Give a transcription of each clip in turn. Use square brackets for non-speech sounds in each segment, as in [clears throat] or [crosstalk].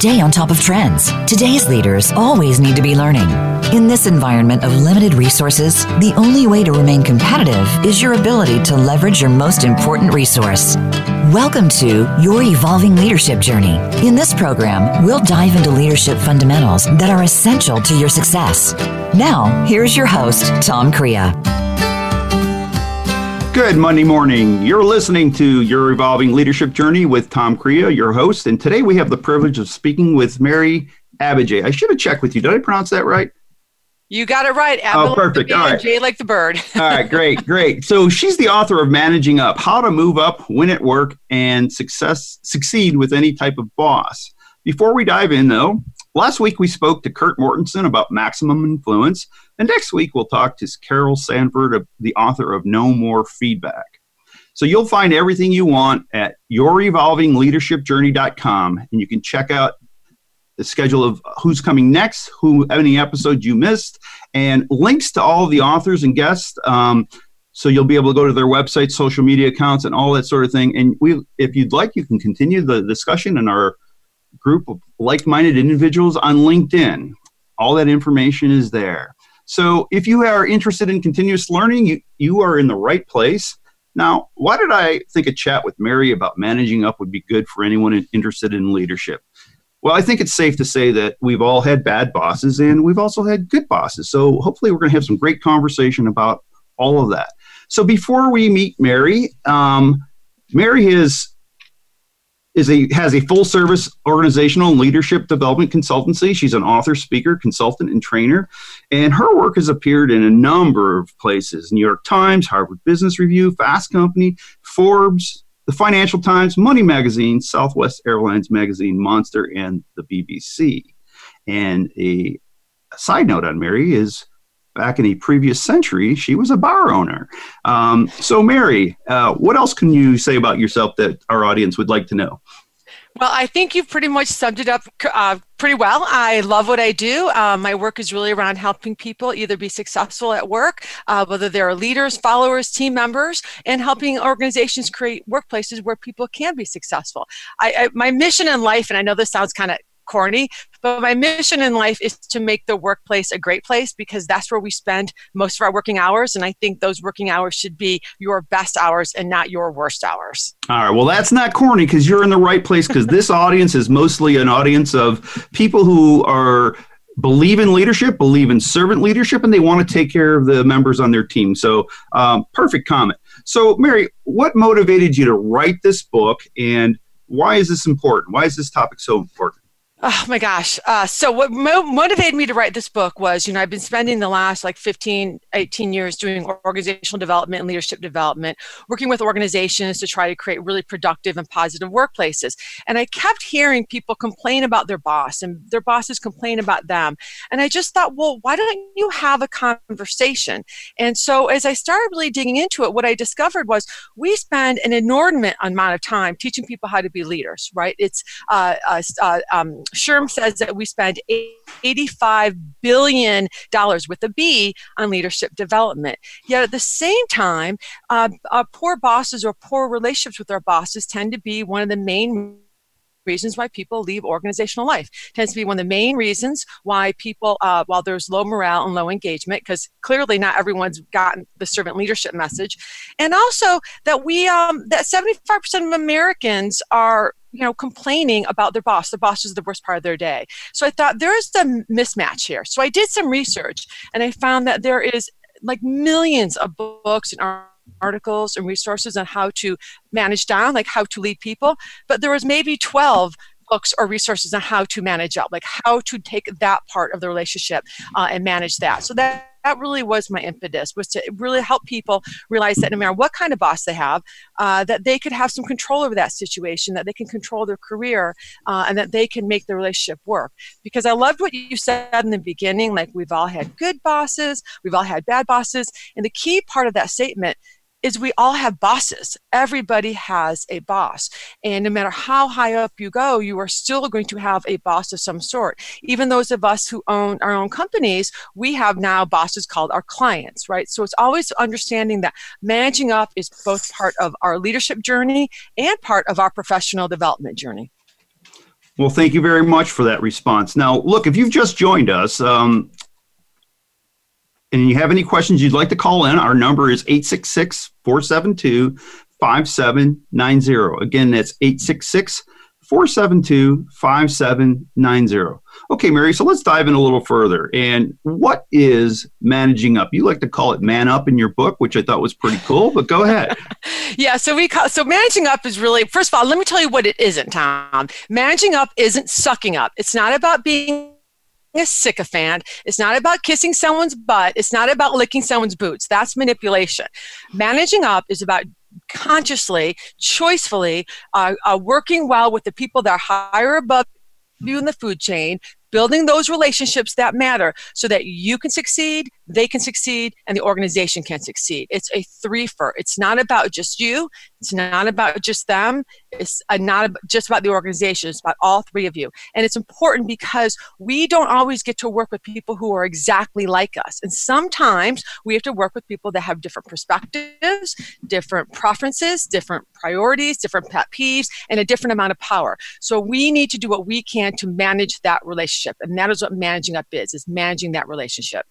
stay on top of trends. Today's leaders always need to be learning. In this environment of limited resources, the only way to remain competitive is your ability to leverage your most important resource. Welcome to Your Evolving Leadership Journey. In this program, we'll dive into leadership fundamentals that are essential to your success. Now, here's your host, Tom Crea. Good Monday morning. You're listening to Your Evolving Leadership Journey with Tom Crea, your host. And today we have the privilege of speaking with Mary Abbajay. I should have checked with you. Did I pronounce that right? You got it right. oh, perfect. All right. Jay like the bird. [laughs] All right, great, great. So she's the author of Managing Up: How to Move Up, Win at Work, and Success Succeed with Any Type of Boss. Before we dive in, though, last week we spoke to Kurt Mortensen about maximum influence, and next week, we'll talk to Carol Sanford, the author of No More Feedback. So you'll find everything you want at yourevolvingleadershipjourney.com, and you can check out the schedule of who's coming next, who any episodes you missed, and links to all the authors and guests. Um, so you'll be able to go to their website, social media accounts, and all that sort of thing. And we, if you'd like, you can continue the discussion in our group of like-minded individuals on LinkedIn. All that information is there. So if you are interested in continuous learning, you, you are in the right place. Now, why did I think a chat with Mary about managing up would be good for anyone interested in leadership? Well, I think it's safe to say that we've all had bad bosses and we've also had good bosses. So hopefully, we're going to have some great conversation about all of that. So before we meet Mary, um, Mary has is a has a full service organizational and leadership development consultancy. She's an author, speaker, consultant, and trainer, and her work has appeared in a number of places: New York Times, Harvard Business Review, Fast Company, Forbes, the Financial Times, Money Magazine, Southwest Airlines Magazine, Monster, and the BBC. And a, a side note on Mary is back in a previous century, she was a bar owner. Um, so, Mary, uh, what else can you say about yourself that our audience would like to know? Well, I think you've pretty much summed it up uh, pretty well. I love what I do. Uh, my work is really around helping people either be successful at work, uh, whether they're leaders, followers, team members, and helping organizations create workplaces where people can be successful. I, I, my mission in life, and I know this sounds kind of corny, but my mission in life is to make the workplace a great place because that's where we spend most of our working hours. And I think those working hours should be your best hours and not your worst hours. All right. Well, that's not corny because you're in the right place because this [laughs] audience is mostly an audience of people who are believe in leadership, believe in servant leadership, and they want to take care of the members on their team. So, um, perfect comment. So, Mary, what motivated you to write this book, and why is this important? Why is this topic so important? Oh my gosh. Uh, so what mo- motivated me to write this book was, you know, I've been spending the last like 15, 18 years doing organizational development and leadership development, working with organizations to try to create really productive and positive workplaces. And I kept hearing people complain about their boss and their bosses complain about them. And I just thought, well, why don't you have a conversation? And so as I started really digging into it, what I discovered was we spend an inordinate amount of time teaching people how to be leaders, right? It's uh, uh, uh um, SHRM says that we spend $85 billion with a B on leadership development. Yet at the same time, uh, uh, poor bosses or poor relationships with our bosses tend to be one of the main reasons why people leave organizational life tends to be one of the main reasons why people uh, while there's low morale and low engagement because clearly not everyone's gotten the servant leadership message and also that we um, that 75% of americans are you know, complaining about their boss. The boss is the worst part of their day. So I thought there's a mismatch here. So I did some research and I found that there is like millions of books and articles and resources on how to manage down, like how to lead people. But there was maybe 12 books or resources on how to manage up, like how to take that part of the relationship uh, and manage that. So that that really was my impetus was to really help people realize that no matter what kind of boss they have uh, that they could have some control over that situation that they can control their career uh, and that they can make the relationship work. Because i loved what you said in the beginning like we've all had good bosses we've all had bad bosses and the key part of that statement is we all have bosses. Everybody has a boss. And no matter how high up you go, you are still going to have a boss of some sort. Even those of us who own our own companies, we have now bosses called our clients, right? So it's always understanding that managing up is both part of our leadership journey and part of our professional development journey. Well, thank you very much for that response. Now, look, if you've just joined us, um, and you have any questions you'd like to call in, our number is 866 472 5790. Again, that's 866 472 5790. Okay, Mary, so let's dive in a little further. And what is managing up? You like to call it man up in your book, which I thought was pretty cool, but go ahead. [laughs] yeah, so we call so managing up is really first of all, let me tell you what it isn't, Tom. Managing up isn't sucking up. It's not about being a sycophant. It's not about kissing someone's butt. It's not about licking someone's boots. That's manipulation. Managing up is about consciously, choicefully, uh, uh, working well with the people that are higher above you in the food chain, building those relationships that matter so that you can succeed, they can succeed, and the organization can succeed. It's a threefer. It's not about just you. It's not about just them. It's not just about the organization. It's about all three of you. And it's important because we don't always get to work with people who are exactly like us. And sometimes we have to work with people that have different perspectives, different preferences, different priorities, different pet peeves, and a different amount of power. So we need to do what we can to manage that relationship. And that is what managing up is, is managing that relationship.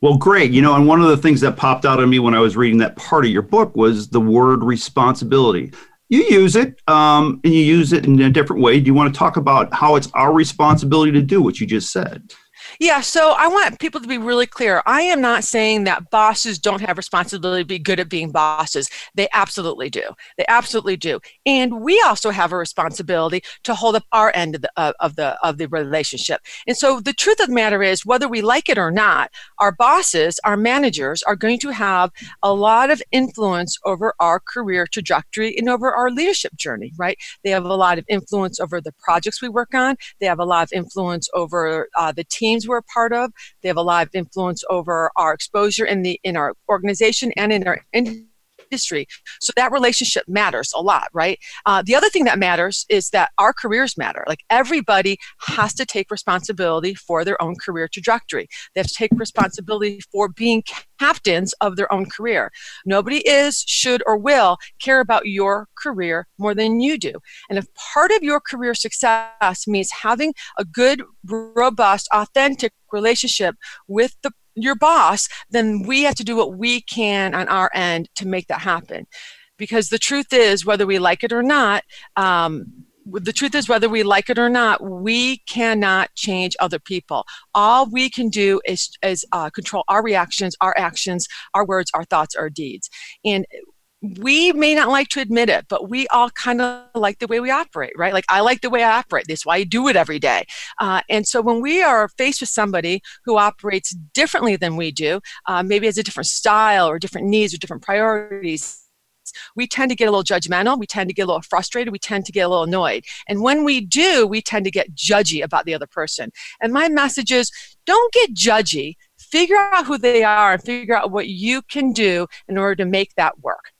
Well, great. You know, and one of the things that popped out of me when I was reading that part of your book was the word responsibility. You use it, um, and you use it in a different way. Do you want to talk about how it's our responsibility to do what you just said? Yeah, so I want people to be really clear. I am not saying that bosses don't have responsibility to be good at being bosses. They absolutely do. They absolutely do. And we also have a responsibility to hold up our end of the uh, of the of the relationship. And so the truth of the matter is whether we like it or not, our bosses, our managers are going to have a lot of influence over our career trajectory and over our leadership journey, right? They have a lot of influence over the projects we work on. They have a lot of influence over uh, the teams we're a part of. They have a lot of influence over our exposure in the in our organization and in our So that relationship matters a lot, right? Uh, the other thing that matters is that our careers matter. Like everybody has to take responsibility for their own career trajectory. They have to take responsibility for being captains of their own career. Nobody is, should, or will care about your career more than you do. And if part of your career success means having a good, robust, authentic relationship with the your boss, then we have to do what we can on our end to make that happen. Because the truth is, whether we like it or not, um, the truth is whether we like it or not we cannot change other people all we can do is, is uh, control our reactions our actions our words our thoughts our deeds and we may not like to admit it, but we all kind of like the way we operate, right? Like I like the way I operate. That's why I do it every day. Uh, and so when we are faced with somebody who operates differently than we do, uh, maybe has a different style or different needs or different priorities, we tend to get a little judgmental. We tend to get a little frustrated. We tend to get a little annoyed. And when we do, we tend to get judgy about the other person. And my message is don't get judgy. Figure out who they are and figure out what you can do in order to make that work.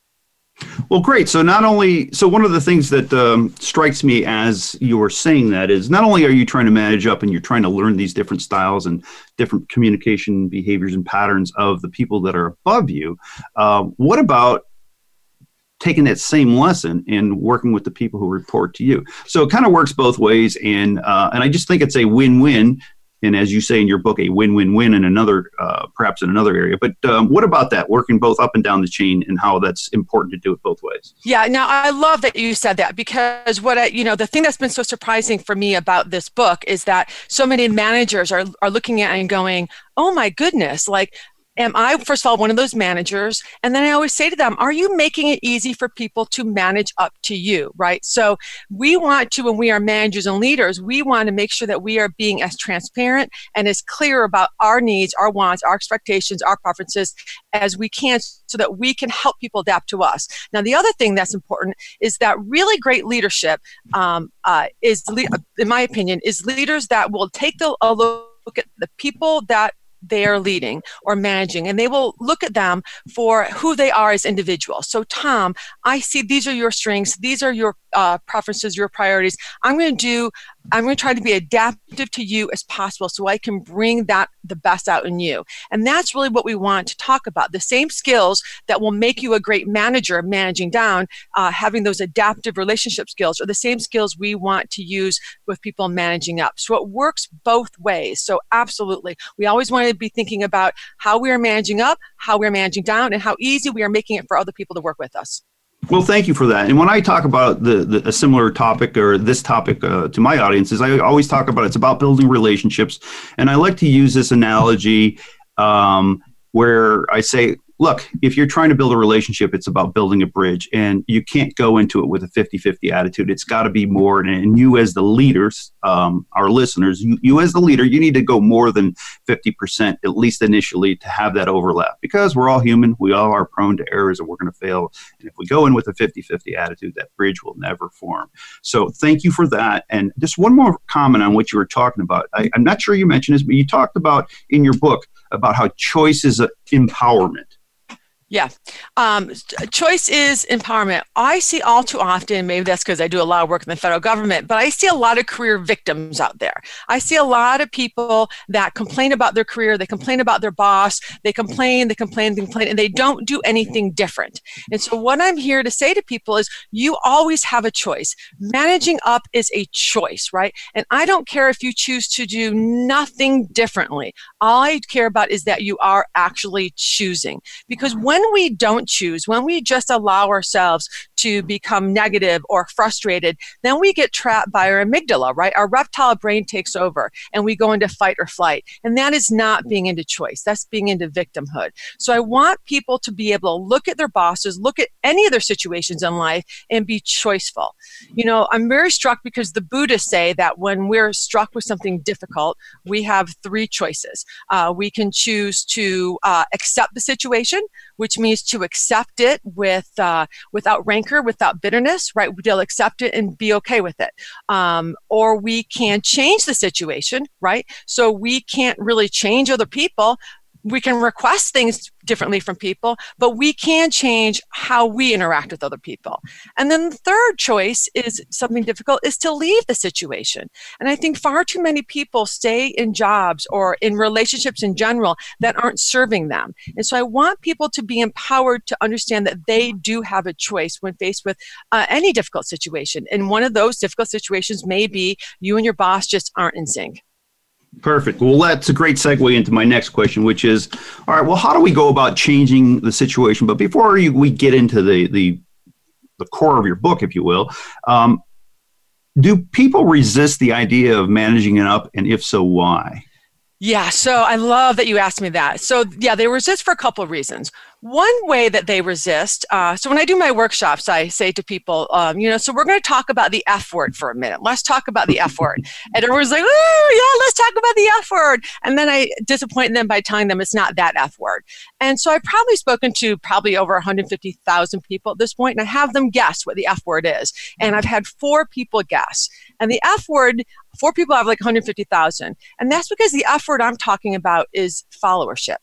Well, great. So not only so one of the things that um, strikes me as you were saying that is not only are you trying to manage up and you're trying to learn these different styles and different communication behaviors and patterns of the people that are above you. Uh, what about taking that same lesson and working with the people who report to you? So it kind of works both ways, and uh, and I just think it's a win-win and as you say in your book, a win-win-win in another, uh, perhaps in another area. But um, what about that, working both up and down the chain, and how that's important to do it both ways? Yeah, now I love that you said that because what I, you know, the thing that's been so surprising for me about this book is that so many managers are are looking at and going, "Oh my goodness!" Like am I, first of all, one of those managers? And then I always say to them, are you making it easy for people to manage up to you, right? So we want to, when we are managers and leaders, we want to make sure that we are being as transparent and as clear about our needs, our wants, our expectations, our preferences as we can so that we can help people adapt to us. Now, the other thing that's important is that really great leadership um, uh, is, in my opinion, is leaders that will take the, a look at the people that they are leading or managing and they will look at them for who they are as individuals. So tom i see these are your strengths these are your uh, preferences, your priorities. I'm going to do I'm going to try to be adaptive to you as possible so I can bring that the best out in you. And that's really what we want to talk about. The same skills that will make you a great manager managing down, uh, having those adaptive relationship skills are the same skills we want to use with people managing up. So it works both ways. So absolutely. We always want to be thinking about how we are managing up, how we're managing down, and how easy we are making it for other people to work with us. Well, thank you for that. And when I talk about the, the a similar topic or this topic uh, to my audiences, I always talk about it's about building relationships, and I like to use this analogy um, where I say look, if you're trying to build a relationship, it's about building a bridge, and you can't go into it with a 50 50 attitude. It's got to be more. And, you, as the leaders, um, our listeners, you, you, as the leader, you need to go more than 50%, at least initially, to have that overlap because we're all human. We all are prone to errors and we're going to fail. And if we go in with a 50 50 attitude, that bridge will never form. So thank you for that. And just one more comment on what you were talking about. I, I'm not sure you mentioned this, but you talked about in your book about how choice is empowerment. Yeah. Um, choice is empowerment. I see all too often, maybe that's because I do a lot of work in the federal government, but I see a lot of career victims out there. I see a lot of people that complain about their career, they complain about their boss, they complain, they complain, they complain, and they don't do anything different. And so, what I'm here to say to people is you always have a choice. Managing up is a choice, right? And I don't care if you choose to do nothing differently. All I care about is that you are actually choosing. Because when when we don't choose, when we just allow ourselves to become negative or frustrated, then we get trapped by our amygdala, right? Our reptile brain takes over and we go into fight or flight. And that is not being into choice. That's being into victimhood. So I want people to be able to look at their bosses, look at any of their situations in life and be choiceful. You know, I'm very struck because the Buddhists say that when we're struck with something difficult, we have three choices. Uh, we can choose to uh, accept the situation, which means to accept it with uh, without rancor, without bitterness, right? They'll accept it and be okay with it. Um, or we can change the situation, right? So we can't really change other people, we can request things differently from people, but we can change how we interact with other people. And then the third choice is something difficult is to leave the situation. And I think far too many people stay in jobs or in relationships in general that aren't serving them. And so I want people to be empowered to understand that they do have a choice when faced with uh, any difficult situation. And one of those difficult situations may be you and your boss just aren't in sync. Perfect. Well, that's a great segue into my next question, which is, all right. Well, how do we go about changing the situation? But before you, we get into the the the core of your book, if you will, um, do people resist the idea of managing it up, and if so, why? Yeah, so I love that you asked me that. So, yeah, they resist for a couple of reasons. One way that they resist, uh, so when I do my workshops, I say to people, um, you know, so we're going to talk about the F word for a minute. Let's talk about the F word. And everyone's like, oh, yeah, let's talk about the F word. And then I disappoint them by telling them it's not that F word. And so I've probably spoken to probably over 150,000 people at this point, and I have them guess what the F word is. And I've had four people guess. And the F word, four people have like 150,000. And that's because the F word I'm talking about is followership,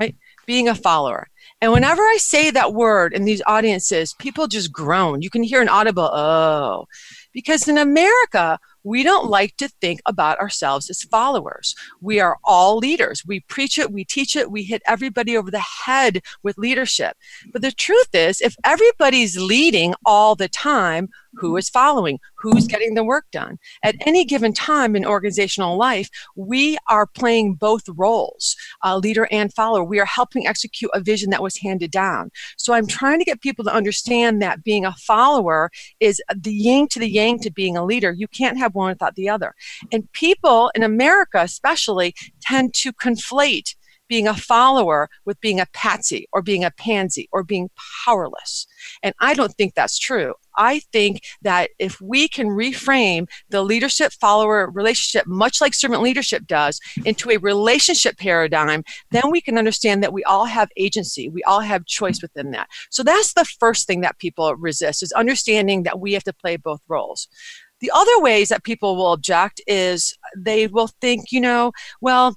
right? Being a follower. And whenever I say that word in these audiences, people just groan. You can hear an audible, oh. Because in America, we don't like to think about ourselves as followers. We are all leaders. We preach it, we teach it, we hit everybody over the head with leadership. But the truth is, if everybody's leading all the time, who is following, who's getting the work done. At any given time in organizational life, we are playing both roles, uh, leader and follower. We are helping execute a vision that was handed down. So I'm trying to get people to understand that being a follower is the yin to the yang to being a leader. You can't have one without the other. And people in America, especially, tend to conflate being a follower with being a patsy or being a pansy or being powerless. And I don't think that's true. I think that if we can reframe the leadership follower relationship, much like servant leadership does, into a relationship paradigm, then we can understand that we all have agency. We all have choice within that. So that's the first thing that people resist is understanding that we have to play both roles. The other ways that people will object is they will think, you know, well,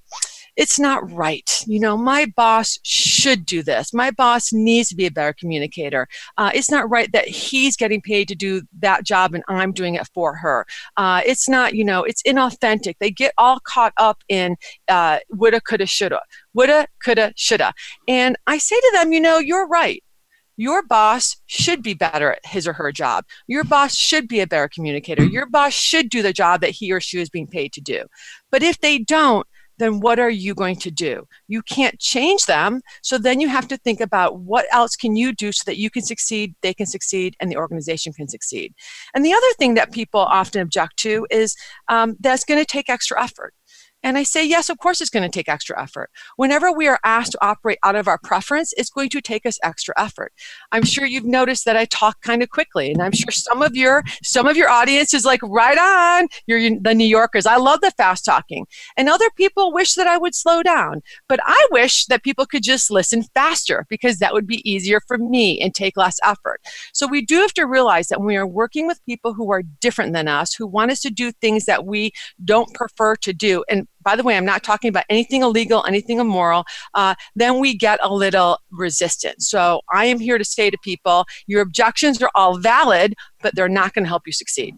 it's not right. You know, my boss should do this. My boss needs to be a better communicator. Uh, it's not right that he's getting paid to do that job and I'm doing it for her. Uh, it's not, you know, it's inauthentic. They get all caught up in uh, woulda, coulda, shoulda, woulda, coulda, shoulda. And I say to them, you know, you're right. Your boss should be better at his or her job. Your boss should be a better communicator. Your boss should do the job that he or she is being paid to do. But if they don't, then what are you going to do? You can't change them. So then you have to think about what else can you do so that you can succeed, they can succeed, and the organization can succeed. And the other thing that people often object to is um, that's going to take extra effort. And I say, yes, of course it's going to take extra effort. Whenever we are asked to operate out of our preference, it's going to take us extra effort. I'm sure you've noticed that I talk kind of quickly, and I'm sure some of your some of your audience is like, right on, you're the New Yorkers. I love the fast talking. And other people wish that I would slow down. But I wish that people could just listen faster because that would be easier for me and take less effort. So we do have to realize that when we are working with people who are different than us, who want us to do things that we don't prefer to do, and by the way, I'm not talking about anything illegal, anything immoral, uh, then we get a little resistant. So I am here to say to people, your objections are all valid, but they're not going to help you succeed.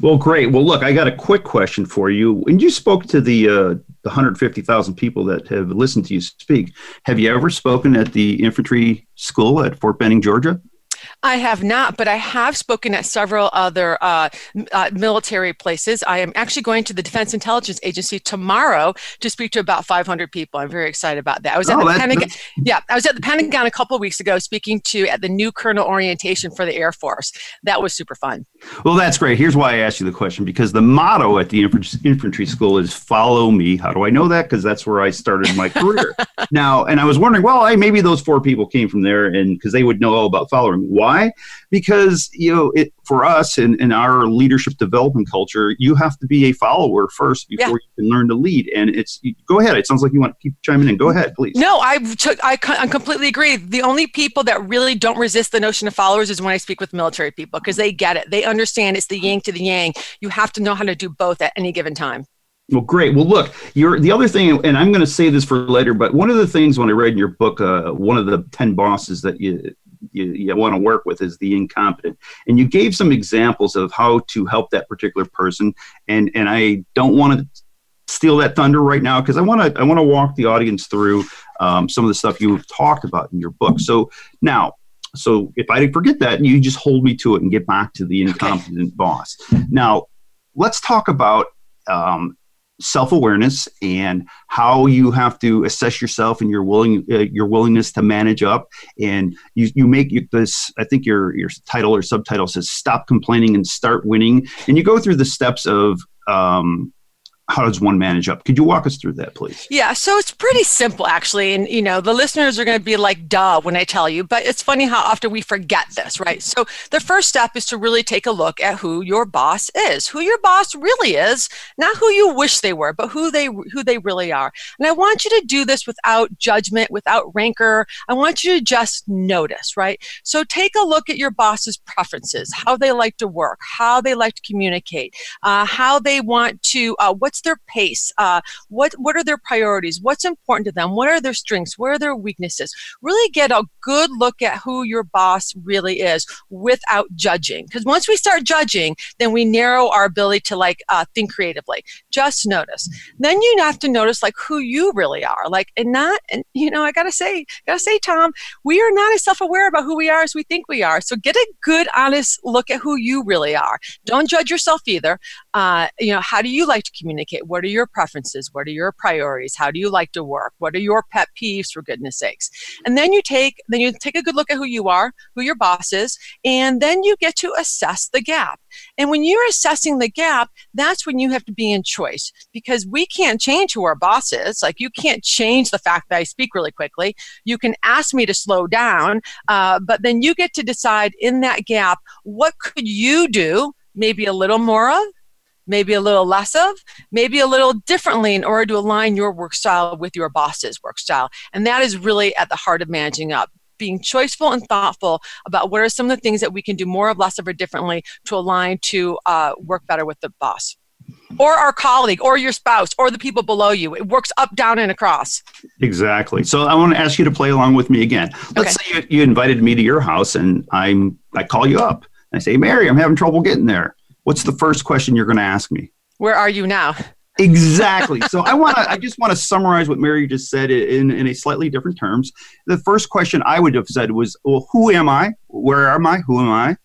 Well, great. Well, look, I got a quick question for you. When you spoke to the uh, the 150,000 people that have listened to you speak, have you ever spoken at the infantry school at Fort Benning, Georgia? I have not, but I have spoken at several other uh, uh, military places. I am actually going to the Defense Intelligence Agency tomorrow to speak to about 500 people. I'm very excited about that. I was at oh, the Pentagon. Yeah, I was at the Pentagon a couple of weeks ago speaking to at the new Colonel orientation for the Air Force. That was super fun. Well, that's great. Here's why I asked you the question because the motto at the infantry school is "Follow me." How do I know that? Because that's where I started my career. [laughs] now, and I was wondering, well, I, maybe those four people came from there, and because they would know all about following. Why? Because you know, it, for us in, in our leadership development culture, you have to be a follower first before yeah. you can learn to lead. And it's go ahead. It sounds like you want to keep chiming in. Go ahead, please. No, I took. I, I completely agree. The only people that really don't resist the notion of followers is when I speak with military people because they get it. They understand it's the yin to the yang. You have to know how to do both at any given time. Well, great. Well, look, you're the other thing, and I'm going to say this for later, but one of the things when I read in your book, uh, one of the ten bosses that you you, you want to work with is the incompetent. And you gave some examples of how to help that particular person. And and I don't want to steal that thunder right now because I want to I want to walk the audience through um, some of the stuff you've talked about in your book. So now. So if I forget that, you just hold me to it and get back to the incompetent okay. boss. Now, let's talk about um, self awareness and how you have to assess yourself and your willing uh, your willingness to manage up. And you you make this. I think your your title or subtitle says "Stop complaining and start winning." And you go through the steps of um, how does one manage up? Could you walk us through that, please? Yeah, so it's pretty simple, actually. And, you know, the listeners are going to be like, duh, when I tell you, but it's funny how often we forget this, right? So the first step is to really take a look at who your boss is, who your boss really is, not who you wish they were, but who they, who they really are. And I want you to do this without judgment, without rancor. I want you to just notice, right? So take a look at your boss's preferences, how they like to work, how they like to communicate, uh, how they want to, uh, what's their pace? Uh, what what are their priorities? What's important to them? What are their strengths? Where are their weaknesses? Really get a good look at who your boss really is without judging. Because once we start judging, then we narrow our ability to like uh, think creatively. Just notice. Then you have to notice like who you really are. Like and not and you know I gotta say gotta say Tom, we are not as self aware about who we are as we think we are. So get a good honest look at who you really are. Don't judge yourself either. Uh, you know how do you like to communicate? Communicate. What are your preferences? What are your priorities? How do you like to work? What are your pet peeves for goodness sakes? And then you take then you take a good look at who you are who your boss is and then you get to assess the gap. And when you're assessing the gap that's when you have to be in choice because we can't change who our boss is. Like you can't change the fact that i speak really quickly. You can ask me to slow down uh, but then you get to decide in that gap what could you do maybe a little more of maybe a little less of, maybe a little differently in order to align your work style with your boss's work style. And that is really at the heart of managing up. Being choiceful and thoughtful about what are some of the things that we can do more of, less of, or differently to align to uh, work better with the boss. or our colleague or your spouse or the people below you. It works up, down, and across. Exactly. So I want to ask you to play along with me again. Let's okay. say you, you, invited me to your house and I'm I call you up and I say, Mary, I'm having trouble getting there. What's the first question you're going to ask me? Where are you now? Exactly. So I [laughs] want to I just want to summarize what Mary just said in, in a slightly different terms. The first question I would have said was, well, who am I? Where am I? Who am I?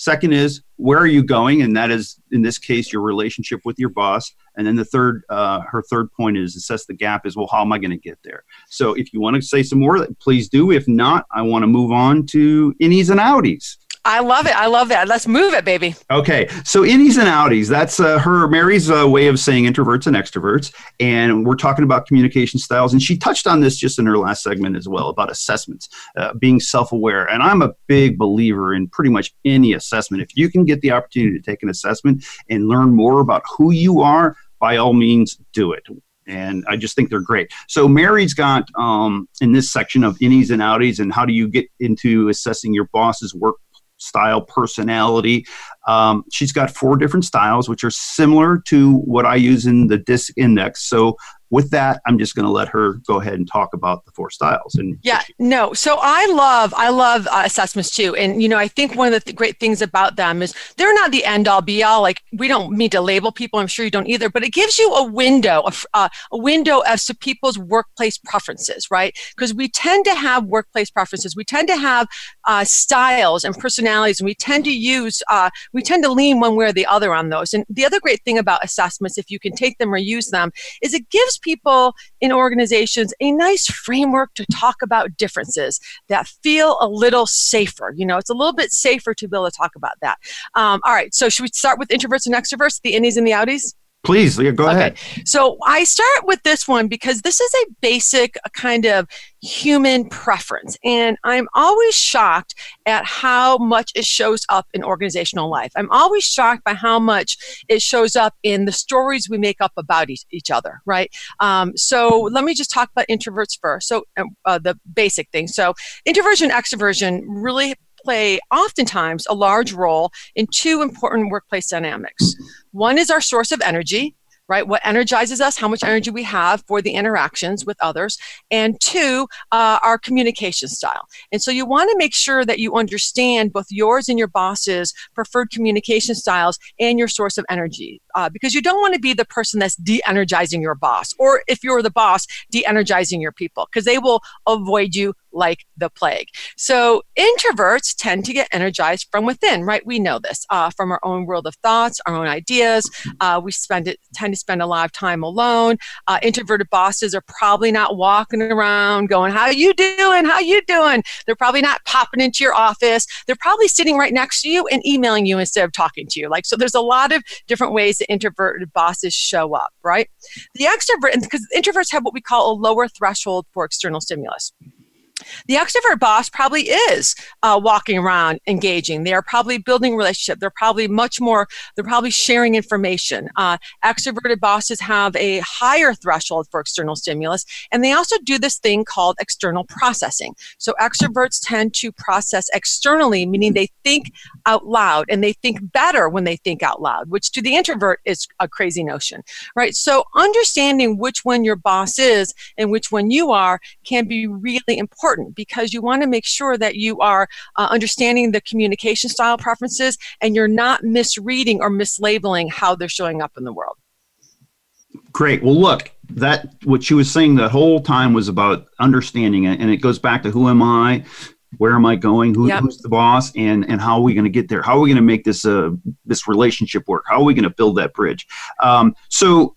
Second is, where are you going? And that is, in this case, your relationship with your boss. And then the third, uh, her third point is assess the gap is, well, how am I going to get there? So if you want to say some more, please do. If not, I want to move on to innies and outies. I love it. I love that. Let's move it, baby. Okay. So innies and outies, that's uh, her, Mary's uh, way of saying introverts and extroverts. And we're talking about communication styles. And she touched on this just in her last segment as well about assessments, uh, being self aware. And I'm a big believer in pretty much any assessment. If you can get the opportunity to take an assessment and learn more about who you are, by all means, do it and I just think they're great. So Mary's got um, in this section of innies and outies, and how do you get into assessing your boss's work style, personality. Um, she's got four different styles, which are similar to what I use in the DISC index. So with that, I'm just going to let her go ahead and talk about the four styles. And yeah, no. So I love, I love uh, assessments too. And you know, I think one of the th- great things about them is they're not the end all be all. Like we don't mean to label people. I'm sure you don't either. But it gives you a window, a, uh, a window as to people's workplace preferences, right? Because we tend to have workplace preferences. We tend to have uh, styles and personalities, and we tend to use, uh, we tend to lean one way or the other on those. And the other great thing about assessments, if you can take them or use them, is it gives people in organizations a nice framework to talk about differences that feel a little safer. You know, it's a little bit safer to be able to talk about that. Um, all right, so should we start with introverts and extroverts, the innies and the outies? Please, Leah, go okay. ahead. So I start with this one because this is a basic kind of human preference. And I'm always shocked at how much it shows up in organizational life. I'm always shocked by how much it shows up in the stories we make up about each, each other, right? Um, so let me just talk about introverts first. So um, uh, the basic thing. So introversion, extroversion really play oftentimes a large role in two important workplace dynamics. One is our source of energy, right? What energizes us, how much energy we have for the interactions with others, and two, uh, our communication style. And so you want to make sure that you understand both yours and your boss's preferred communication styles and your source of energy, uh, because you don't want to be the person that's de-energizing your boss, or if you're the boss, de-energizing your people, because they will avoid you like the plague. So introverts tend to get energized from within, right? We know this uh, from our own world of thoughts, our own ideas. Uh, we spend it tend to spend a lot of time alone. Uh, introverted bosses are probably not walking around going, "How you doing? How you doing?" They're probably not popping into your office. They're probably sitting right next to you and emailing you instead of talking to you. Like so, there's a lot of different ways that introverted bosses show up, right? The extrovert, because introverts have what we call a lower threshold for external stimulus. The extrovert boss probably is uh, walking around engaging. They are probably building relationship. They're probably much more, they're probably sharing information. Uh, extroverted bosses have a higher threshold for external stimulus, and they also do this thing called external processing. So extroverts tend to process externally, meaning they think out loud and they think better when they think out loud, which to the introvert is a crazy notion, right? So understanding which one your boss is and which one you are can be really important important because you want to make sure that you are uh, understanding the communication style preferences and you're not misreading or mislabeling how they're showing up in the world. Great. Well, look, that what she was saying the whole time was about understanding it, and it goes back to who am I, where am I going, who, yep. who's the boss, and and how are we going to get there? How are we going to make this uh this relationship work? How are we going to build that bridge? Um, so,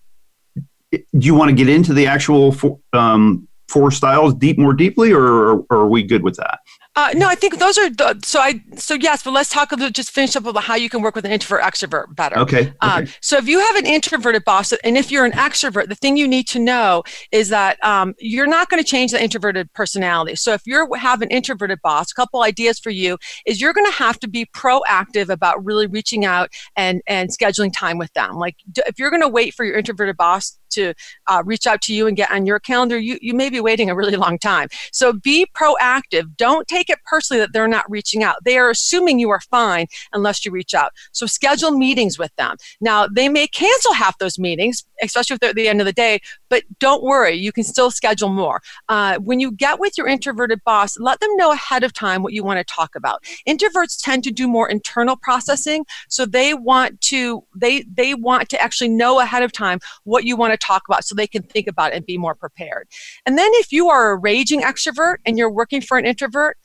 do you want to get into the actual um, four styles deep more deeply, or, or are we good with that? Uh, no, I think those are the, so I so yes, but let's talk about just finish up about how you can work with an introvert extrovert better. Okay. Um, okay. so if you have an introverted boss, and if you're an extrovert, the thing you need to know is that um, you're not going to change the introverted personality. So if you have an introverted boss, a couple ideas for you is you're going to have to be proactive about really reaching out and and scheduling time with them. Like if you're going to wait for your introverted boss to uh, reach out to you and get on your calendar, you, you may be waiting a really long time. So be proactive. Don't take it personally that they're not reaching out. They are assuming you are fine unless you reach out. So schedule meetings with them. Now, they may cancel half those meetings, especially if they're at the end of the day, but don't worry, you can still schedule more. Uh, when you get with your introverted boss, let them know ahead of time what you want to talk about. Introverts tend to do more internal processing, so they want to they they want to actually know ahead of time what you want to talk about so they can think about it and be more prepared. And then if you are a raging extrovert and you're working for an introvert,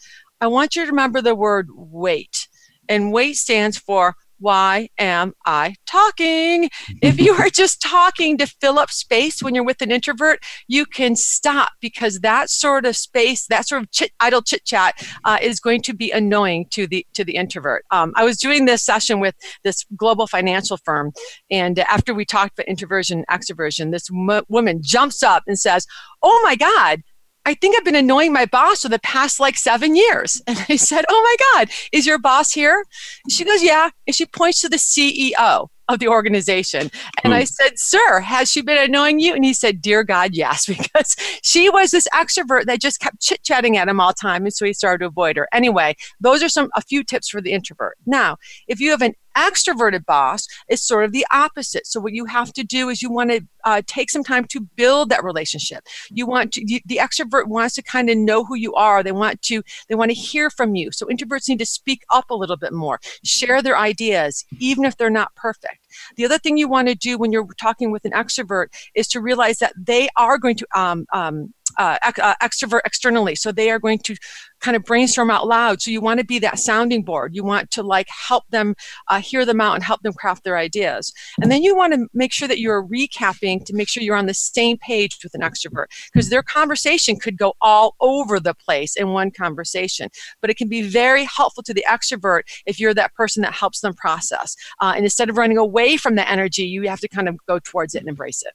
I want you to remember the word wait. And wait stands for why am I talking? if you are [laughs] just talking to fill up space when you're with an introvert, you can stop because that sort of space, that sort of chit, idle chit chat, uh, is going to be annoying to the to the introvert. Um, I was doing this session with this global financial firm, and after we talked about introversion, and extroversion, this m- woman jumps up and says, "Oh my God!" I think I've been annoying my boss for the past like seven years. [laughs] And I said, Oh my God, is your boss here? she goes, Yeah. And she points to the CEO of the organization. And I hmm. said, Sir, has she been annoying you? And he said, Dear God, yes, [laughs] because she was this extrovert that just kept chit chatting at him all the time. And so he started to avoid her. Anyway, those are some a few tips for the introvert. Now, if you have an extroverted boss is sort of the opposite. So what you have to do is you want to uh, take some time to build that relationship. You want to you, the extrovert wants to kind of know who you are. They want to they want to hear from you. So introverts need to speak up a little bit more, share their ideas, even if they're not perfect. The other thing you want to do when you're talking with an extrovert is to realize that they are going to um, um, uh, uh, extrovert externally. So they are going to kind of brainstorm out loud. So you want to be that sounding board. You want to like help them uh, hear them out and help them craft their ideas. And then you want to make sure that you're recapping to make sure you're on the same page with an extrovert because their conversation could go all over the place in one conversation. But it can be very helpful to the extrovert if you're that person that helps them process. Uh, and instead of running away from the energy, you have to kind of go towards it and embrace it.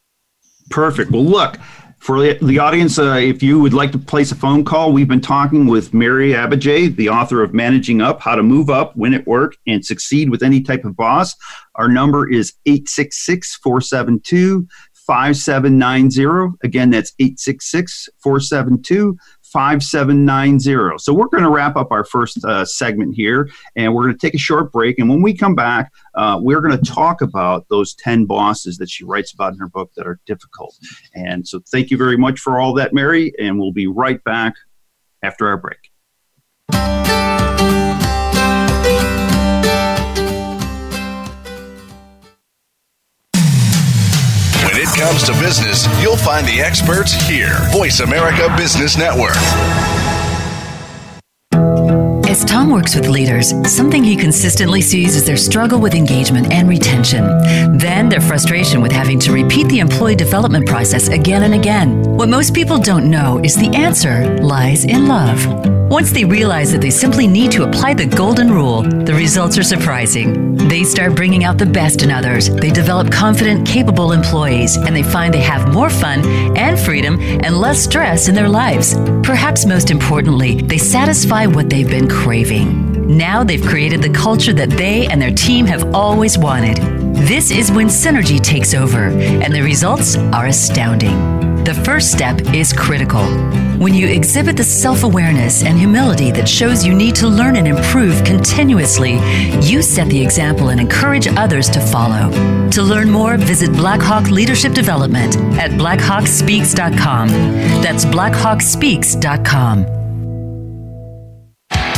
Perfect. Well, look, for the audience, uh, if you would like to place a phone call, we've been talking with Mary Abbajay, the author of Managing Up How to Move Up, Win at Work, and Succeed with Any Type of Boss. Our number is 866 472 5790. Again, that's 866 472 5790. So we're going to wrap up our first uh, segment here and we're going to take a short break. And when we come back, uh, we're going to talk about those 10 bosses that she writes about in her book that are difficult. And so thank you very much for all that, Mary. And we'll be right back after our break. Comes to business, you'll find the experts here. Voice America Business Network. As Tom works with leaders, something he consistently sees is their struggle with engagement and retention. Then their frustration with having to repeat the employee development process again and again. What most people don't know is the answer lies in love. Once they realize that they simply need to apply the golden rule, the results are surprising. They start bringing out the best in others. They develop confident, capable employees, and they find they have more fun and freedom and less stress in their lives. Perhaps most importantly, they satisfy what they've been craving. Now they've created the culture that they and their team have always wanted. This is when synergy takes over, and the results are astounding. The first step is critical. When you exhibit the self awareness and humility that shows you need to learn and improve continuously, you set the example and encourage others to follow. To learn more, visit Blackhawk Leadership Development at blackhawkspeaks.com. That's blackhawkspeaks.com.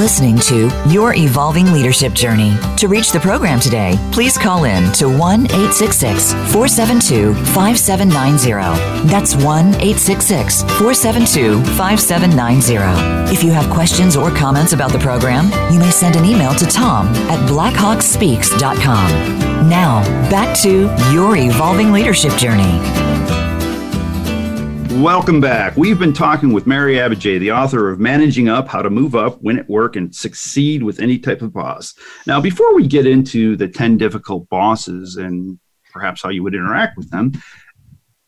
Listening to Your Evolving Leadership Journey. To reach the program today, please call in to 1 866 472 5790. That's 1 866 472 5790. If you have questions or comments about the program, you may send an email to tom at blackhawkspeaks.com. Now, back to Your Evolving Leadership Journey. Welcome back. We've been talking with Mary Abbajay, the author of Managing Up How to Move Up, Win at Work, and Succeed with Any Type of Boss. Now, before we get into the 10 difficult bosses and perhaps how you would interact with them,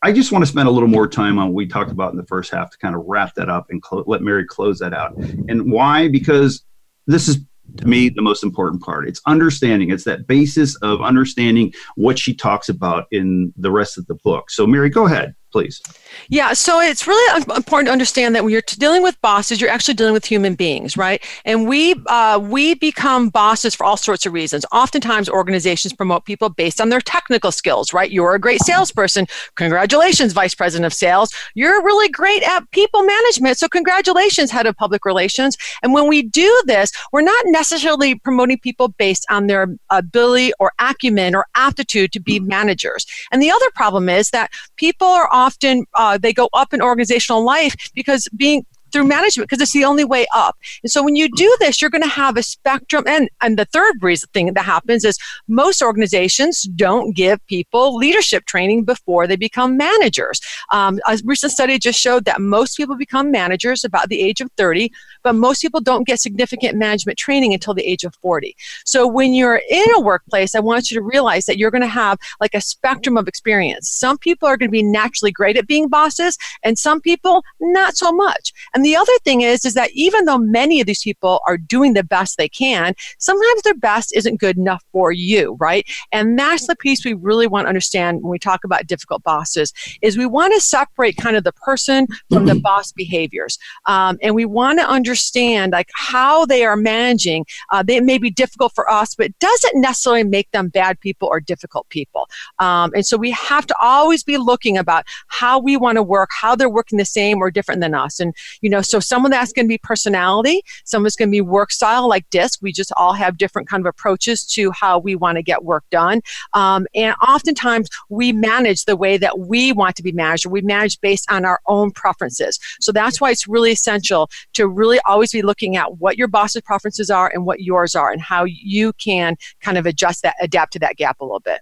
I just want to spend a little more time on what we talked about in the first half to kind of wrap that up and let Mary close that out. And why? Because this is to me the most important part it's understanding it's that basis of understanding what she talks about in the rest of the book so mary go ahead please yeah, so it's really important to understand that when you're dealing with bosses, you're actually dealing with human beings, right? And we uh, we become bosses for all sorts of reasons. Oftentimes, organizations promote people based on their technical skills, right? You're a great salesperson. Congratulations, vice president of sales. You're really great at people management. So congratulations, head of public relations. And when we do this, we're not necessarily promoting people based on their ability or acumen or aptitude to be managers. And the other problem is that people are often uh, they go up in organizational life because being through management because it's the only way up. And so when you do this, you're going to have a spectrum. And, and the third reason thing that happens is most organizations don't give people leadership training before they become managers. Um, a recent study just showed that most people become managers about the age of 30, but most people don't get significant management training until the age of 40. So when you're in a workplace, I want you to realize that you're going to have like a spectrum of experience. Some people are going to be naturally great at being bosses, and some people not so much. And and the other thing is, is that even though many of these people are doing the best they can, sometimes their best isn't good enough for you, right? And that's the piece we really want to understand when we talk about difficult bosses is we want to separate kind of the person from the boss behaviors. Um, and we want to understand like how they are managing. Uh, they may be difficult for us, but it doesn't necessarily make them bad people or difficult people. Um, and so we have to always be looking about how we want to work, how they're working the same or different than us. And, you know, so some of that's going to be personality, some of it's going to be work style, like DISC. We just all have different kind of approaches to how we want to get work done. Um, and oftentimes we manage the way that we want to be managed. We manage based on our own preferences. So that's why it's really essential to really always be looking at what your boss's preferences are and what yours are and how you can kind of adjust that, adapt to that gap a little bit.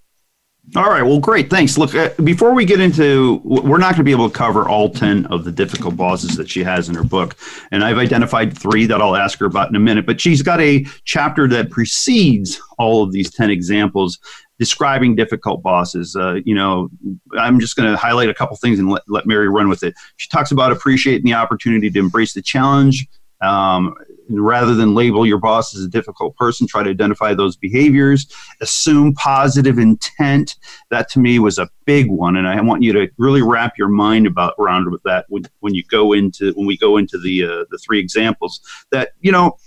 All right. Well, great. Thanks. Look, uh, before we get into, we're not going to be able to cover all 10 of the difficult bosses that she has in her book. And I've identified three that I'll ask her about in a minute. But she's got a chapter that precedes all of these 10 examples describing difficult bosses. Uh, you know, I'm just going to highlight a couple things and let, let Mary run with it. She talks about appreciating the opportunity to embrace the challenge, um, rather than label your boss as a difficult person, try to identify those behaviors, assume positive intent. That to me was a big one, and I want you to really wrap your mind about around with that when, when you go into when we go into the uh, the three examples. That you know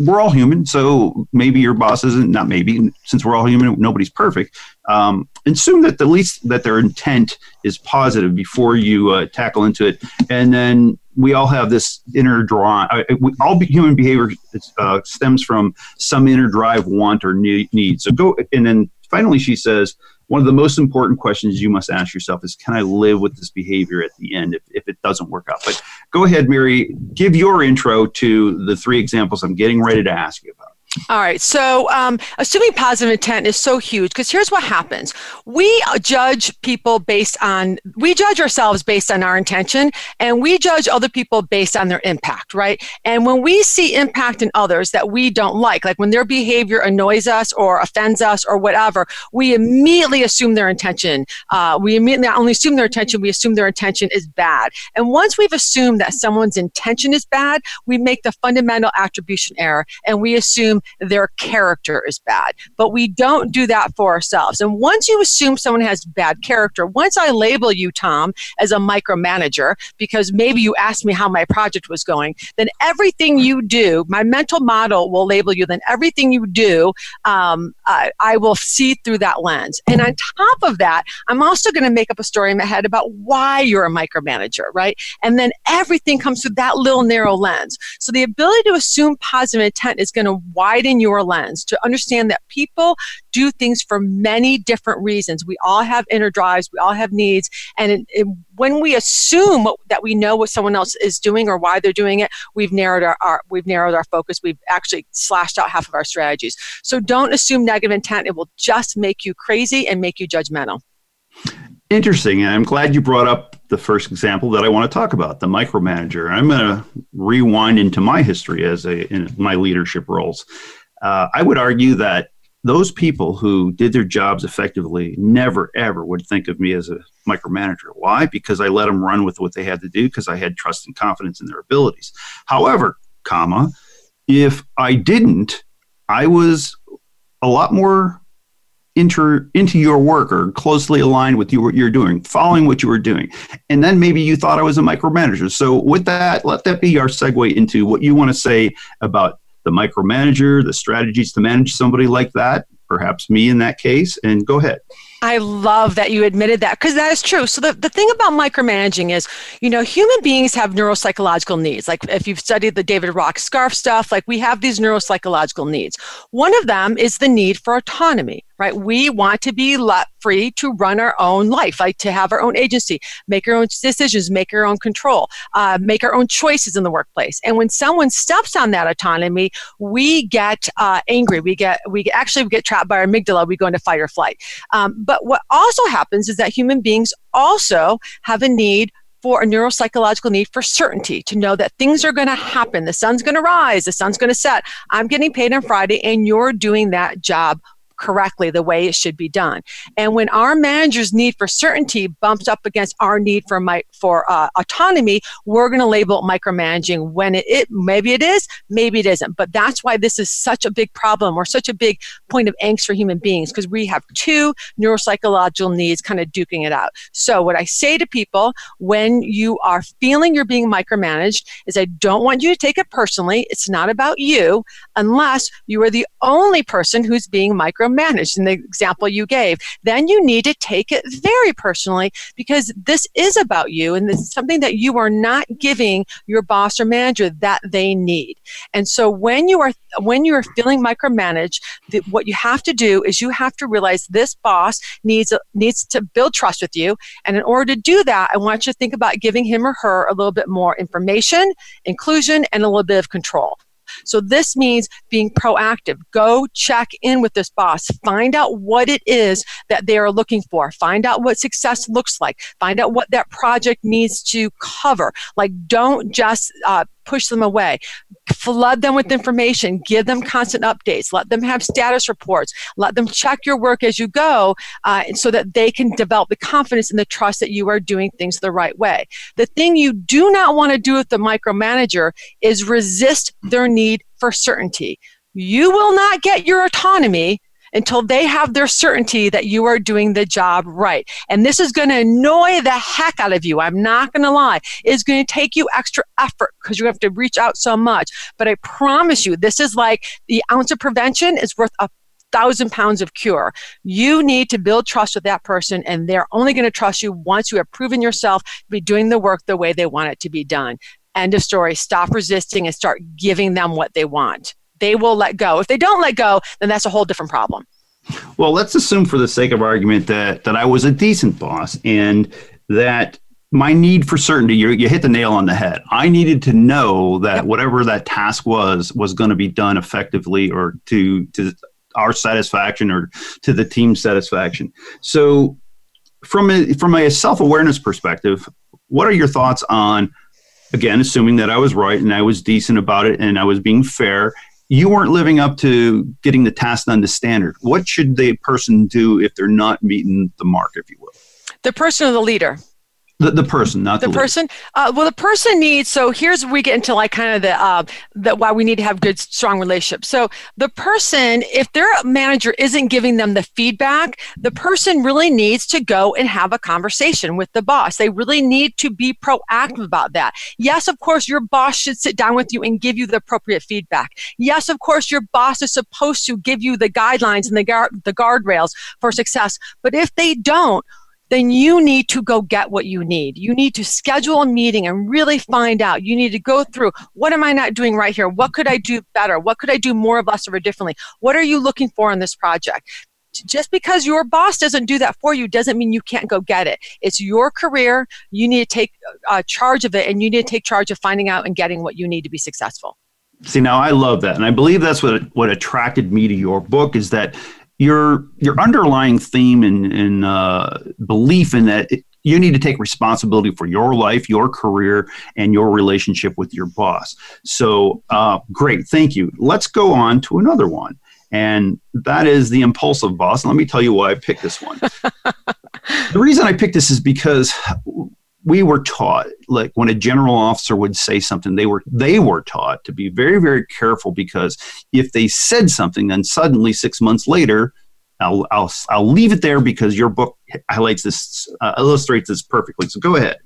we're all human, so maybe your boss isn't not maybe since we're all human, nobody's perfect. Um, assume that the least that their intent is positive before you uh, tackle into it, and then we all have this inner drive. Uh, all human behavior uh, stems from some inner drive, want, or need. So go, and then finally, she says, one of the most important questions you must ask yourself is, can I live with this behavior at the end if, if it doesn't work out? But go ahead, Mary, give your intro to the three examples I'm getting ready to ask you about. All right. So, um, assuming positive intent is so huge, because here's what happens: we judge people based on we judge ourselves based on our intention, and we judge other people based on their impact, right? And when we see impact in others that we don't like, like when their behavior annoys us or offends us or whatever, we immediately assume their intention. Uh, we immediately not only assume their intention, we assume their intention is bad. And once we've assumed that someone's intention is bad, we make the fundamental attribution error, and we assume their character is bad. But we don't do that for ourselves. And once you assume someone has bad character, once I label you, Tom, as a micromanager, because maybe you asked me how my project was going, then everything you do, my mental model will label you, then everything you do, um, I, I will see through that lens. And on top of that, I'm also going to make up a story in my head about why you're a micromanager, right? And then everything comes through that little narrow lens. So the ability to assume positive intent is going to widen your lens to understand that people do things for many different reasons. We all have inner drives, we all have needs, and it, it, when we assume that we know what someone else is doing or why they're doing it, we've narrowed our, our we've narrowed our focus. We've actually slashed out half of our strategies. So don't assume negative intent; it will just make you crazy and make you judgmental. Interesting. I'm glad you brought up the first example that I want to talk about, the micromanager. I'm going to rewind into my history as a in my leadership roles. Uh, I would argue that those people who did their jobs effectively never ever would think of me as a micromanager. Why? Because I let them run with what they had to do because I had trust and confidence in their abilities. However, comma, if I didn't, I was a lot more into into your work or closely aligned with you what you're doing, following what you were doing, and then maybe you thought I was a micromanager. So with that, let that be our segue into what you want to say about the micromanager, the strategies to manage somebody like that, perhaps me in that case, and go ahead. I love that you admitted that because that is true. So the, the thing about micromanaging is, you know, human beings have neuropsychological needs. Like if you've studied the David Rock scarf stuff, like we have these neuropsychological needs. One of them is the need for autonomy right? We want to be free to run our own life, like to have our own agency, make our own decisions, make our own control, uh, make our own choices in the workplace. And when someone steps on that autonomy, we get uh, angry. We get we actually get trapped by our amygdala. We go into fight or flight. Um, but what also happens is that human beings also have a need for a neuropsychological need for certainty to know that things are going to happen. The sun's going to rise, the sun's going to set. I'm getting paid on Friday, and you're doing that job correctly the way it should be done. And when our manager's need for certainty bumps up against our need for my, for uh, autonomy, we're going to label it micromanaging when it, it maybe it is, maybe it isn't. But that's why this is such a big problem or such a big point of angst for human beings because we have two neuropsychological needs kind of duking it out. So what I say to people when you are feeling you're being micromanaged is I don't want you to take it personally. It's not about you unless you are the only person who's being micromanaged managed in the example you gave, then you need to take it very personally because this is about you and this is something that you are not giving your boss or manager that they need. And so when you are when you are feeling micromanaged, the, what you have to do is you have to realize this boss needs needs to build trust with you. And in order to do that, I want you to think about giving him or her a little bit more information, inclusion, and a little bit of control. So this means being proactive. Go check in with this boss. Find out what it is that they are looking for. Find out what success looks like. Find out what that project needs to cover. Like, don't just uh, push them away. Flood them with information. Give them constant updates. Let them have status reports. Let them check your work as you go uh, so that they can develop the confidence and the trust that you are doing things the right way. The thing you do not want to do with the micromanager is resist their need for certainty. You will not get your autonomy until they have their certainty that you are doing the job right. And this is going to annoy the heck out of you. I'm not going to lie. It's going to take you extra effort because you have to reach out so much. But I promise you, this is like the ounce of prevention is worth a thousand pounds of cure. You need to build trust with that person, and they're only going to trust you once you have proven yourself to be doing the work the way they want it to be done. End of story. Stop resisting and start giving them what they want they will let go. If they don't let go, then that's a whole different problem. Well, let's assume for the sake of argument that that I was a decent boss and that my need for certainty you, you hit the nail on the head i needed to know that yep. whatever that task was was going to be done effectively or to to our satisfaction or to the team's satisfaction so from a from a self-awareness perspective what are your thoughts on again assuming that i was right and i was decent about it and i was being fair you weren't living up to getting the task done to standard. What should the person do if they're not meeting the mark, if you will? The person or the leader. The, the person, not the, the person. Uh, well, the person needs. So here's where we get into like kind of the uh, that why we need to have good, strong relationships. So the person, if their manager isn't giving them the feedback, the person really needs to go and have a conversation with the boss. They really need to be proactive about that. Yes, of course, your boss should sit down with you and give you the appropriate feedback. Yes, of course, your boss is supposed to give you the guidelines and the guard the guardrails for success. But if they don't, then you need to go get what you need. You need to schedule a meeting and really find out. You need to go through what am I not doing right here? What could I do better? What could I do more of, less or differently? What are you looking for in this project? Just because your boss doesn't do that for you doesn't mean you can't go get it. It's your career. You need to take uh, charge of it and you need to take charge of finding out and getting what you need to be successful. See, now I love that. And I believe that's what, what attracted me to your book is that your your underlying theme and, and uh, belief in that it, you need to take responsibility for your life, your career, and your relationship with your boss. So, uh, great, thank you. Let's go on to another one, and that is the impulsive boss. Let me tell you why I picked this one. [laughs] the reason I picked this is because we were taught like when a general officer would say something they were they were taught to be very very careful because if they said something then suddenly 6 months later I'll I'll I'll leave it there because your book highlights this uh, illustrates this perfectly so go ahead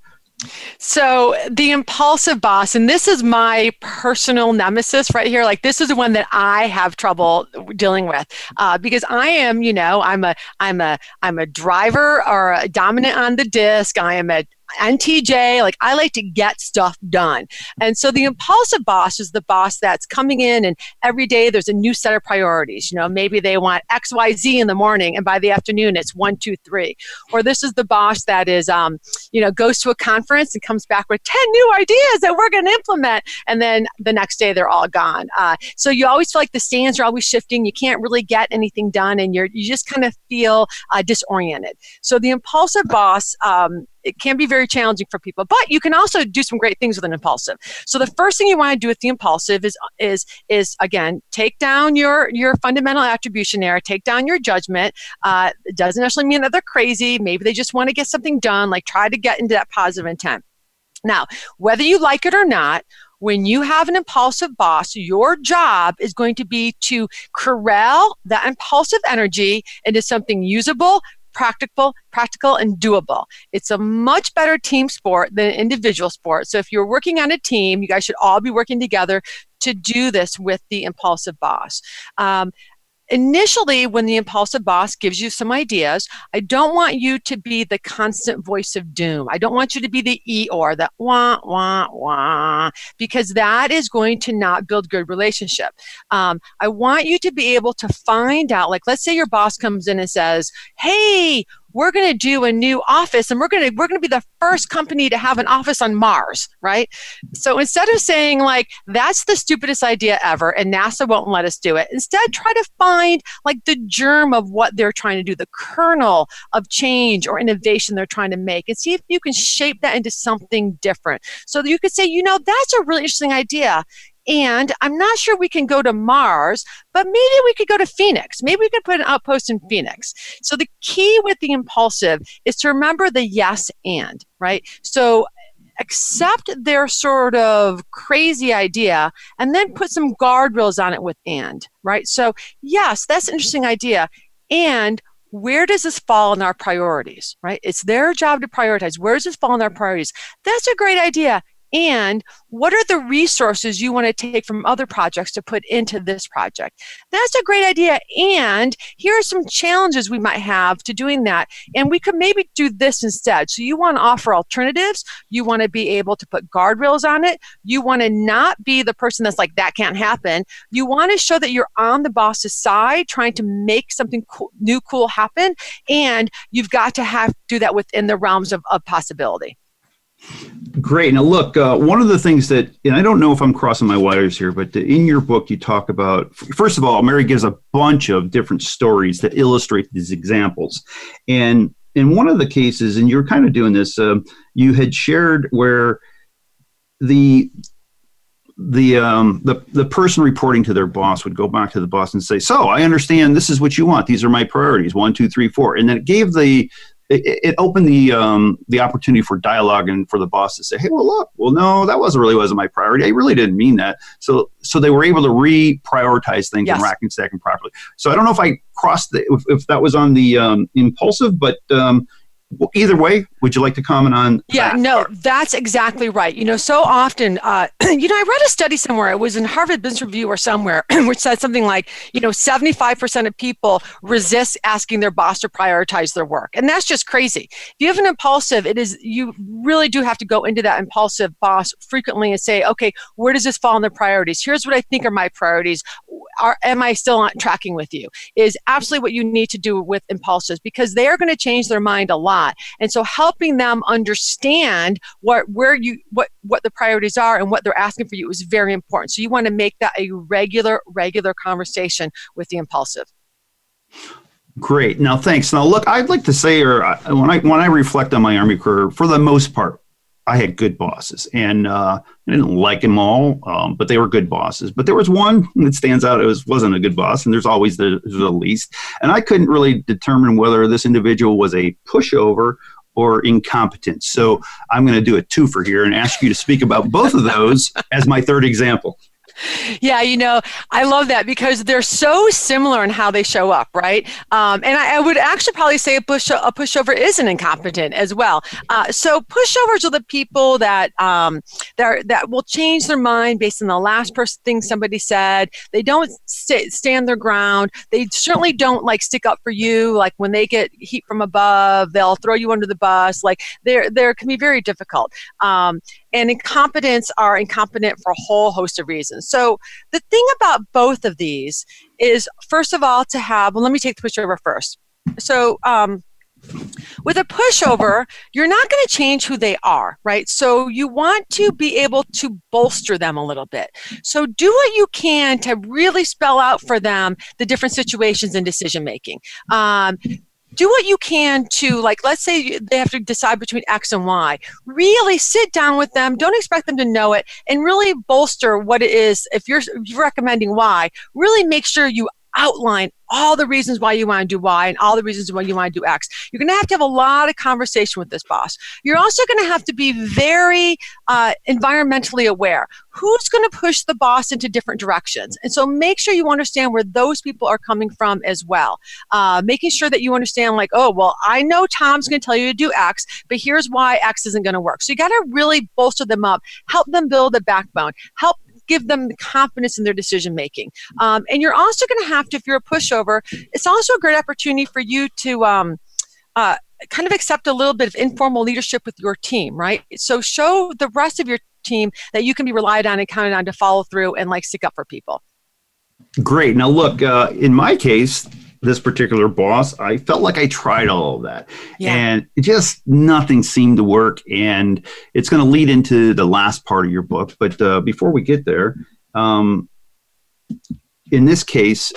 so the impulsive boss, and this is my personal nemesis right here. Like this is the one that I have trouble dealing with uh, because I am, you know, I'm a, I'm a, I'm a driver or a dominant on the disc. I am a NTJ, like I like to get stuff done. And so the impulsive boss is the boss that's coming in and every day there's a new set of priorities. You know, maybe they want XYZ in the morning and by the afternoon it's one, two, three. Or this is the boss that is, um, you know, goes to a conference and comes back with 10 new ideas that we're going to implement. And then the next day they're all gone. Uh, so you always feel like the stands are always shifting. You can't really get anything done and you're, you just kind of feel uh, disoriented. So the impulsive boss, um, it can be very challenging for people but you can also do some great things with an impulsive. So the first thing you want to do with the impulsive is is is again take down your your fundamental attribution error take down your judgment. Uh, it doesn't necessarily mean that they're crazy. Maybe they just want to get something done like try to get into that positive intent. Now whether you like it or not when you have an impulsive boss, your job is going to be to corral that impulsive energy into something usable, practical, practical and doable. It's a much better team sport than individual sport. So if you're working on a team, you guys should all be working together to do this with the impulsive boss. Um, initially when the impulsive boss gives you some ideas i don't want you to be the constant voice of doom. I don't want you to be the e or the wah wah wah because that is going to not build good relationship. Um, i want you to be able to find out like let's say your boss comes in and says hey we're going to do a new office and we're going to we're going to be the first company to have an office on Mars, right? So instead of saying like that's the stupidest idea ever and NASA won't let us do it, instead try to find like the germ of what they're trying to do, the kernel of change or innovation they're trying to make and see if you can shape that into something different. So you could say, you know, that's a really interesting idea. And I'm not sure we can go to Mars, but maybe we could go to Phoenix. Maybe we could put an outpost in Phoenix. So the key with the impulsive is to remember the yes and, right? So accept their sort of crazy idea and then put some guardrails on it with and, right? So, yes, that's an interesting idea. And where does this fall in our priorities, right? It's their job to prioritize. Where does this fall in our priorities? That's a great idea and what are the resources you want to take from other projects to put into this project? That's a great idea and here are some challenges we might have to doing that and we could maybe do this instead. So you want to offer alternatives you want to be able to put guardrails on it you want to not be the person that's like that can't happen. You want to show that you're on the boss's side trying to make something cool, new cool happen and you've got to have do that within the realms of, of possibility Great. Now, look, uh, one of the things that, and I don't know if I'm crossing my wires here, but in your book, you talk about, first of all, Mary gives a bunch of different stories that illustrate these examples. And in one of the cases, and you're kind of doing this, uh, you had shared where the the um, the the person reporting to their boss would go back to the boss and say, "So I understand this is what you want. These are my priorities. One, two, three, four. And then it gave the it, it, opened the um, the opportunity for dialogue and for the boss to say, "Hey, well, look, well, no, that wasn't really wasn't my priority. I really didn't mean that." So, so they were able to reprioritize things yes. and rack and stacking properly. So, I don't know if I crossed the if, if that was on the um, impulsive, but um, either way, would you like to comment on? Yeah, that? no, that's exactly right. You know, so often, uh, [clears throat] you know, I read a study somewhere. It was in Harvard Business Review or somewhere, [clears throat] which said something like, you know, seventy-five percent of people resist asking their boss to prioritize their work, and that's just crazy. If you have an impulsive, it is you really do have to go into that impulsive boss frequently and say, okay, where does this fall in the priorities? Here's what I think are my priorities. Are am I still on tracking with you? Is absolutely what you need to do with impulses because they are going to change their mind a lot. And so helping them understand what where you what what the priorities are and what they're asking for you is very important. So you want to make that a regular regular conversation with the impulsive. Great. Now, thanks. Now, look, I'd like to say, or uh, when I when I reflect on my Army career, for the most part, I had good bosses, and uh, I didn't like them all, um, but they were good bosses. But there was one that stands out. It was wasn't a good boss, and there's always the, the least. And I couldn't really determine whether this individual was a pushover or incompetent. So I'm going to do a twofer here and ask you to speak about both of those as my third example yeah, you know, I love that because they're so similar in how they show up, right? Um, and I, I, would actually probably say a push a pushover is an incompetent as well. Uh, so pushovers are the people that um, that are, that will change their mind based on the last person thing somebody said. They don't st- stand their ground. They certainly don't like stick up for you. Like when they get heat from above, they'll throw you under the bus. Like there, there can be very difficult. Um, and incompetents are incompetent for a whole host of reasons. So the thing about both of these is, first of all, to have. Well, let me take the pushover first. So. Um, with a pushover, you're not going to change who they are, right? So you want to be able to bolster them a little bit. So do what you can to really spell out for them the different situations in decision making. Um, do what you can to like let's say they have to decide between x and y. Really sit down with them. Don't expect them to know it. And really bolster what it is. If you're, recommending y really make sure you outline all the reasons why you want to do Y and all the reasons why you want to do X. You're going to have to have a lot of conversation with this boss. You're also going to have to be very uh, environmentally aware. Who's going to push the boss into different directions? And so make sure you understand where those people are coming from as well. Uh, making sure that you understand, like, oh, well, I know Tom's going to tell you to do X, but here's why X isn't going to work. So you got to really bolster them up, help them build a backbone, help give them the confidence in their decision making. Um, and you're also going to have to, if you're a pushover, it's also a great opportunity for you to. Um, uh, kind of accept a little bit of informal leadership with your team, right? So show the rest of your team that you can be relied on and counted on to follow through and like stick up for people. Great. Now, look, uh, in my case, this particular boss, I felt like I tried all of that. Yeah. And just nothing seemed to work. And it's going to lead into the last part of your book. But uh, before we get there, um, in this case,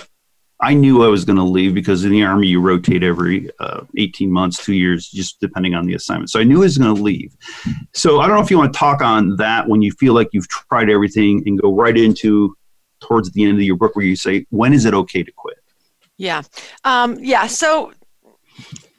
I knew I was going to leave because in the Army, you rotate every uh, 18 months, two years, just depending on the assignment. So I knew I was going to leave. So I don't know if you want to talk on that when you feel like you've tried everything and go right into towards the end of your book where you say, when is it okay to quit? Yeah. Um, yeah. So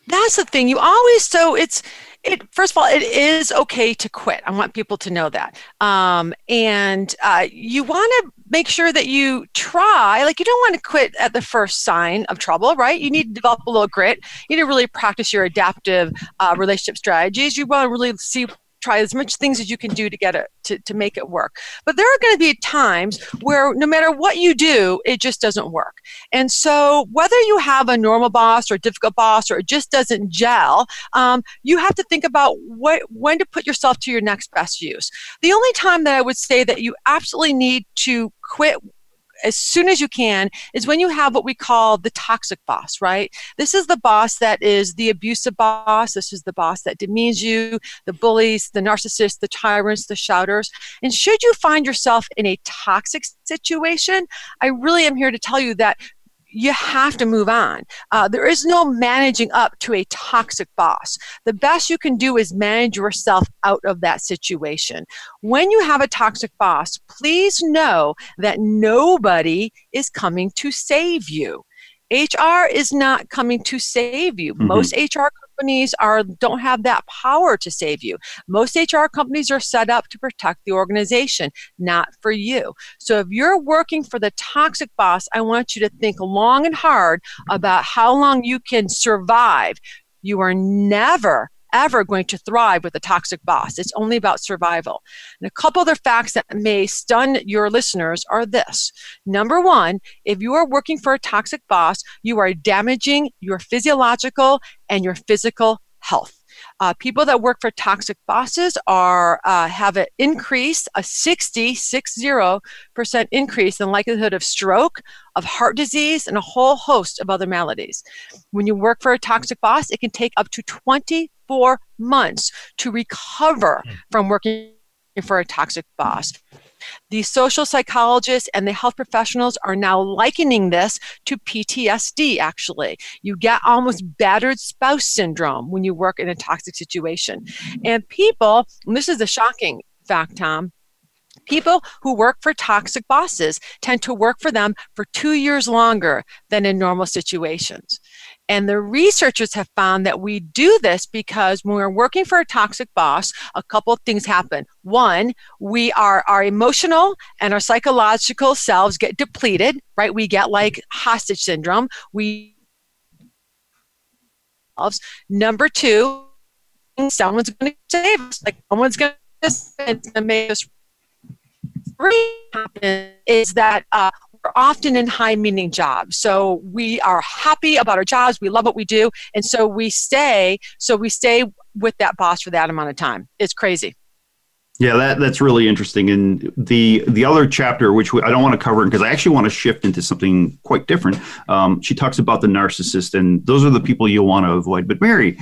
that's the thing. You always, so it's, it, first of all, it is okay to quit. I want people to know that. Um, and uh, you want to make sure that you try, like, you don't want to quit at the first sign of trouble, right? You need to develop a little grit. You need to really practice your adaptive uh, relationship strategies. You want to really see try as much things as you can do to get it to, to make it work. But there are going to be times where no matter what you do it just doesn't work. And so whether you have a normal boss or a difficult boss or it just doesn't gel um, you have to think about what when to put yourself to your next best use. The only time that i would say that you absolutely need to quit as soon as you can is when you have what we call the toxic boss, right? This is the boss that is the abusive boss. This is the boss that demeans you, the bullies, the narcissists, the tyrants, the shouters. And should you find yourself in a toxic situation, I really am here to tell you that you have to move on. Uh, there is no managing up to a toxic boss. The best you can do is manage yourself out of that situation. When you have a toxic boss, please know that nobody is coming to save you. HR is not coming to save you. Mm-hmm. Most HR companies are don't have that power to save you. Most HR companies are set up to protect the organization, not for you. So if you're working for the toxic boss, I want you to think long and hard about how long you can survive. You are never ever going to thrive with a toxic boss. It's only about survival. And a couple other facts that may stun your listeners are this. Number one, if you are working for a toxic boss, you are damaging your physiological and your physical health. Uh, people that work for toxic bosses are uh, have an increase, a 60, 60% increase in likelihood of stroke, of heart disease, and a whole host of other maladies. When you work for a toxic boss, it can take up to 24 months to recover hmm. from working for a toxic boss. The social psychologists and the health professionals are now likening this to PTSD, actually. You get almost battered spouse syndrome when you work in a toxic situation. And people, and this is a shocking fact, Tom, People who work for toxic bosses tend to work for them for two years longer than in normal situations. And the researchers have found that we do this because when we're working for a toxic boss, a couple of things happen. One, we are our emotional and our psychological selves get depleted, right? We get like hostage syndrome. We number two, someone's going to save us, like someone's going to make us. Happen is that uh, we're often in high meaning jobs. So we are happy about our jobs. We love what we do. And so we stay, so we stay with that boss for that amount of time. It's crazy. Yeah, that, that's really interesting. And the the other chapter, which I don't want to cover because I actually want to shift into something quite different. Um, she talks about the narcissist, and those are the people you'll want to avoid. But Mary,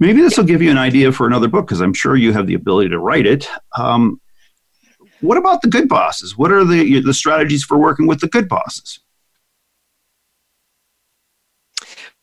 maybe this will give you an idea for another book because I'm sure you have the ability to write it. Um, what about the good bosses? What are the the strategies for working with the good bosses?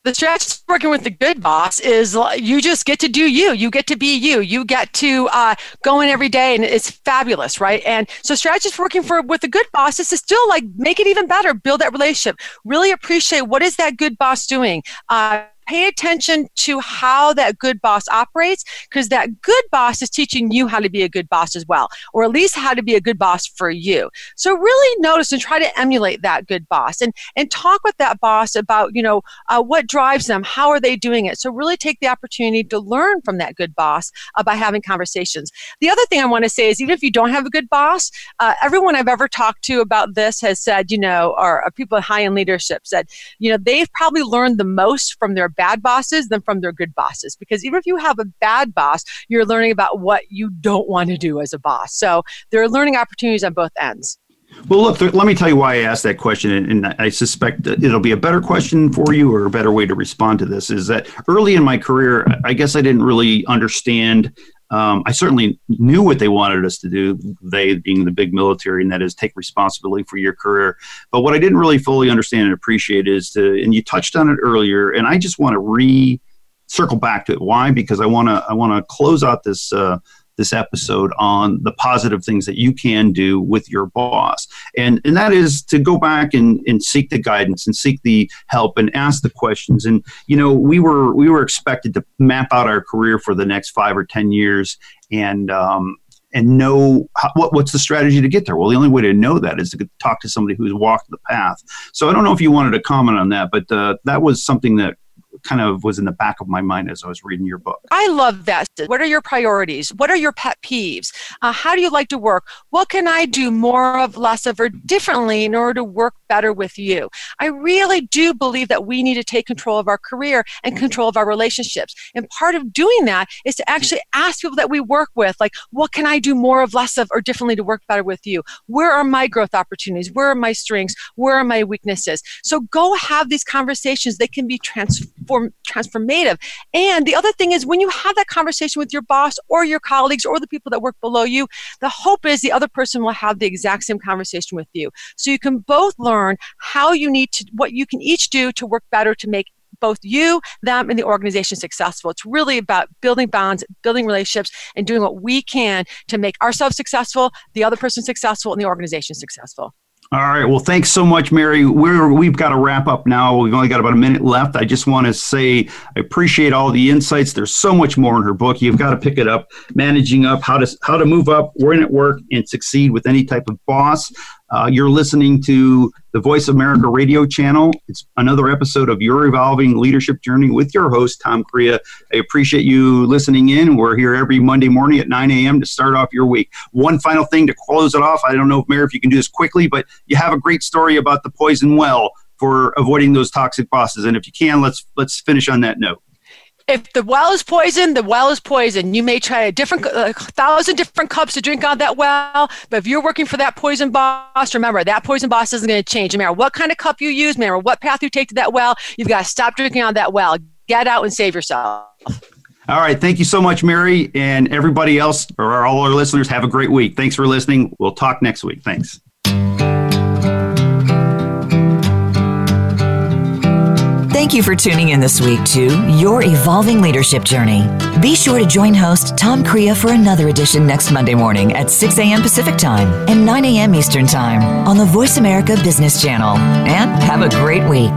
the strategy for working with the good boss is you just get to do you. You get to be you. You get to uh, go in every day and it's fabulous right? And so strategies for working for with a good boss is to still like make it even better build that relationship. Really appreciate what is that good boss doing? Uh, pay attention to how that good boss operates because that good boss is teaching you how to be a good boss as well, or at least how to be a good boss for you. So really notice and try to emulate that good boss and, and talk with that boss about, you know, uh, what drives them, how are they doing it. So really take the opportunity to learn from that good boss uh, by having conversations. The other thing I want to say is even if you don't have a good boss, uh, everyone I've ever talked to about this has said, you know, or, people high in leadership said, you know, they've probably learned the most from their bad bosses than from their good bosses. Because even if you have a bad boss, you're learning about what you don't want to do as a boss. So there are learning opportunities on both ends. Well, look, let me tell you why I asked that question, and I suspect it'll be a better question for you or a better way to respond to this. Is that early in my career, I guess I didn't really understand um, I certainly knew what they wanted us to do, they being the big military, and that is take responsibility for your career. But what I didn't really fully understand and appreciate is to, and you touched on it earlier, and I just want to re circle back to it. Why? Because I want to I want to close out this uh, this episode on the positive things that you can do with your boss. And, and that is to go back and, and seek the guidance and seek the help and ask the questions. And, you know, we were, we were expected to map out our career for the next five or 10 years and, um, and know how, what, what's the strategy to get there. Well, the only way to know that is to talk to somebody who's walked the path. So I don't know if you wanted to comment on that, but uh, that was something that kind of was in the back of my mind as I was reading your book. I love that. What are your priorities? What are your pet peeves? Uh, how do you like to work? What can I do more of, less of, or differently in order to work better with you? I really do believe that we need to take control of our career and control of our relationships. And part of doing that is to actually ask people that we work with, like, what can I do more of, less of, or differently to work better with you? Where are my growth opportunities? Where are my strengths? Where are my weaknesses? So go have these conversations. They can be transformed transform transformative. And the other thing is when you have that conversation with your boss or your colleagues or the people that work below you, the hope is the other person will have the exact same conversation with you. So you can both learn how you need to what you can each do to work better to make both you, them, and the organization successful. It's really about building bonds, building relationships, and doing what we can to make ourselves successful, the other person successful, and the organization successful. All right. Well, thanks so much, Mary. We're we've got to wrap up now. We've only got about a minute left. I just want to say I appreciate all the insights. There's so much more in her book. You've got to pick it up. Managing up, how to how to move up, win at work, and succeed with any type of boss. Uh, you're listening to the Voice of America radio channel. It's another episode of Your Evolving Leadership Journey with your host, Tom Crea. I appreciate you listening in. We're here every Monday morning at 9 a.m. to start off your week. One final thing to close it off. I don't know, Mary, if you can do this quickly, but you have a great story about the poison well for avoiding those toxic bosses. And if you can, let's let's finish on that note if the well is poison, the well is poison. You may try a different, a thousand different cups to drink out that well, but if you're working for that poison boss, remember that poison boss isn't going to change. No matter what kind of cup you use, no matter what path you take to that well, you've got to stop drinking out that well. Get out and save yourself. All right. Thank you so much, Mary, and everybody else, or all our listeners. Have a great week. Thanks for listening. We'll talk next week. Thanks. Thank you for tuning in this week to Your Evolving Leadership Journey. Be sure to join host Tom Crea for another edition next Monday morning at 6 a.m. Pacific Time and 9 a.m. Eastern Time on the Voice America Business Channel. And have a great week.